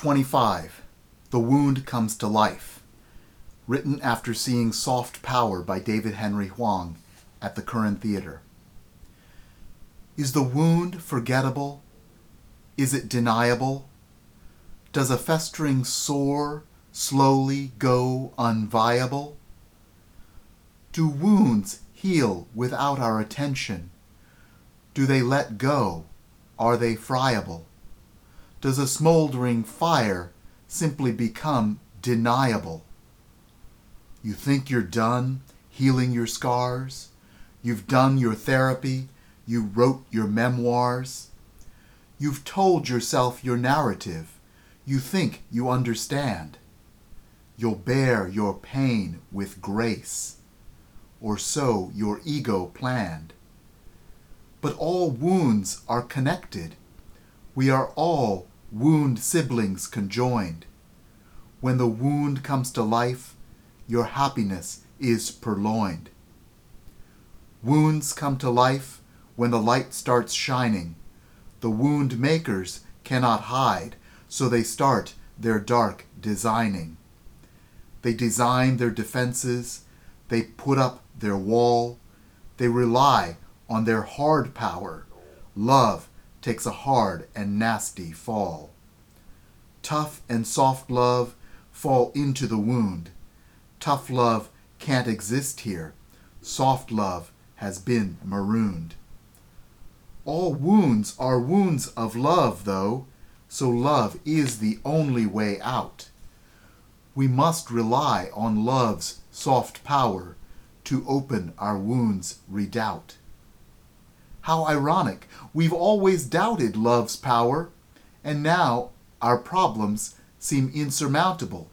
25 The Wound Comes to Life. Written after seeing Soft Power by David Henry Hwang at the Curran Theater. Is the wound forgettable? Is it deniable? Does a festering sore slowly go unviable? Do wounds heal without our attention? Do they let go? Are they friable? Does a smoldering fire simply become deniable? You think you're done healing your scars? You've done your therapy? You wrote your memoirs? You've told yourself your narrative. You think you understand. You'll bear your pain with grace, or so your ego planned. But all wounds are connected. We are all wound siblings conjoined. When the wound comes to life, your happiness is purloined. Wounds come to life when the light starts shining. The wound makers cannot hide, so they start their dark designing. They design their defenses, they put up their wall, they rely on their hard power. Love takes a hard and nasty fall. Tough and soft love fall into the wound. Tough love can't exist here. Soft love has been marooned. All wounds are wounds of love, though, so love is the only way out. We must rely on love's soft power to open our wounds redoubt. How ironic. We've always doubted love's power, and now our problems seem insurmountable.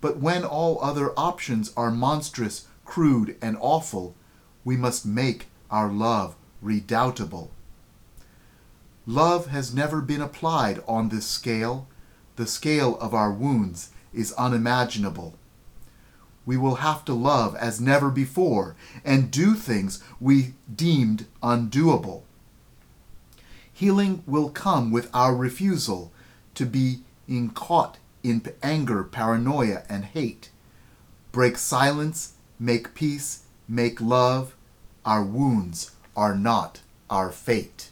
But when all other options are monstrous, crude, and awful, we must make our love redoubtable. Love has never been applied on this scale. The scale of our wounds is unimaginable we will have to love as never before and do things we deemed undoable. Healing will come with our refusal to be caught in anger, paranoia, and hate. Break silence, make peace, make love. Our wounds are not our fate.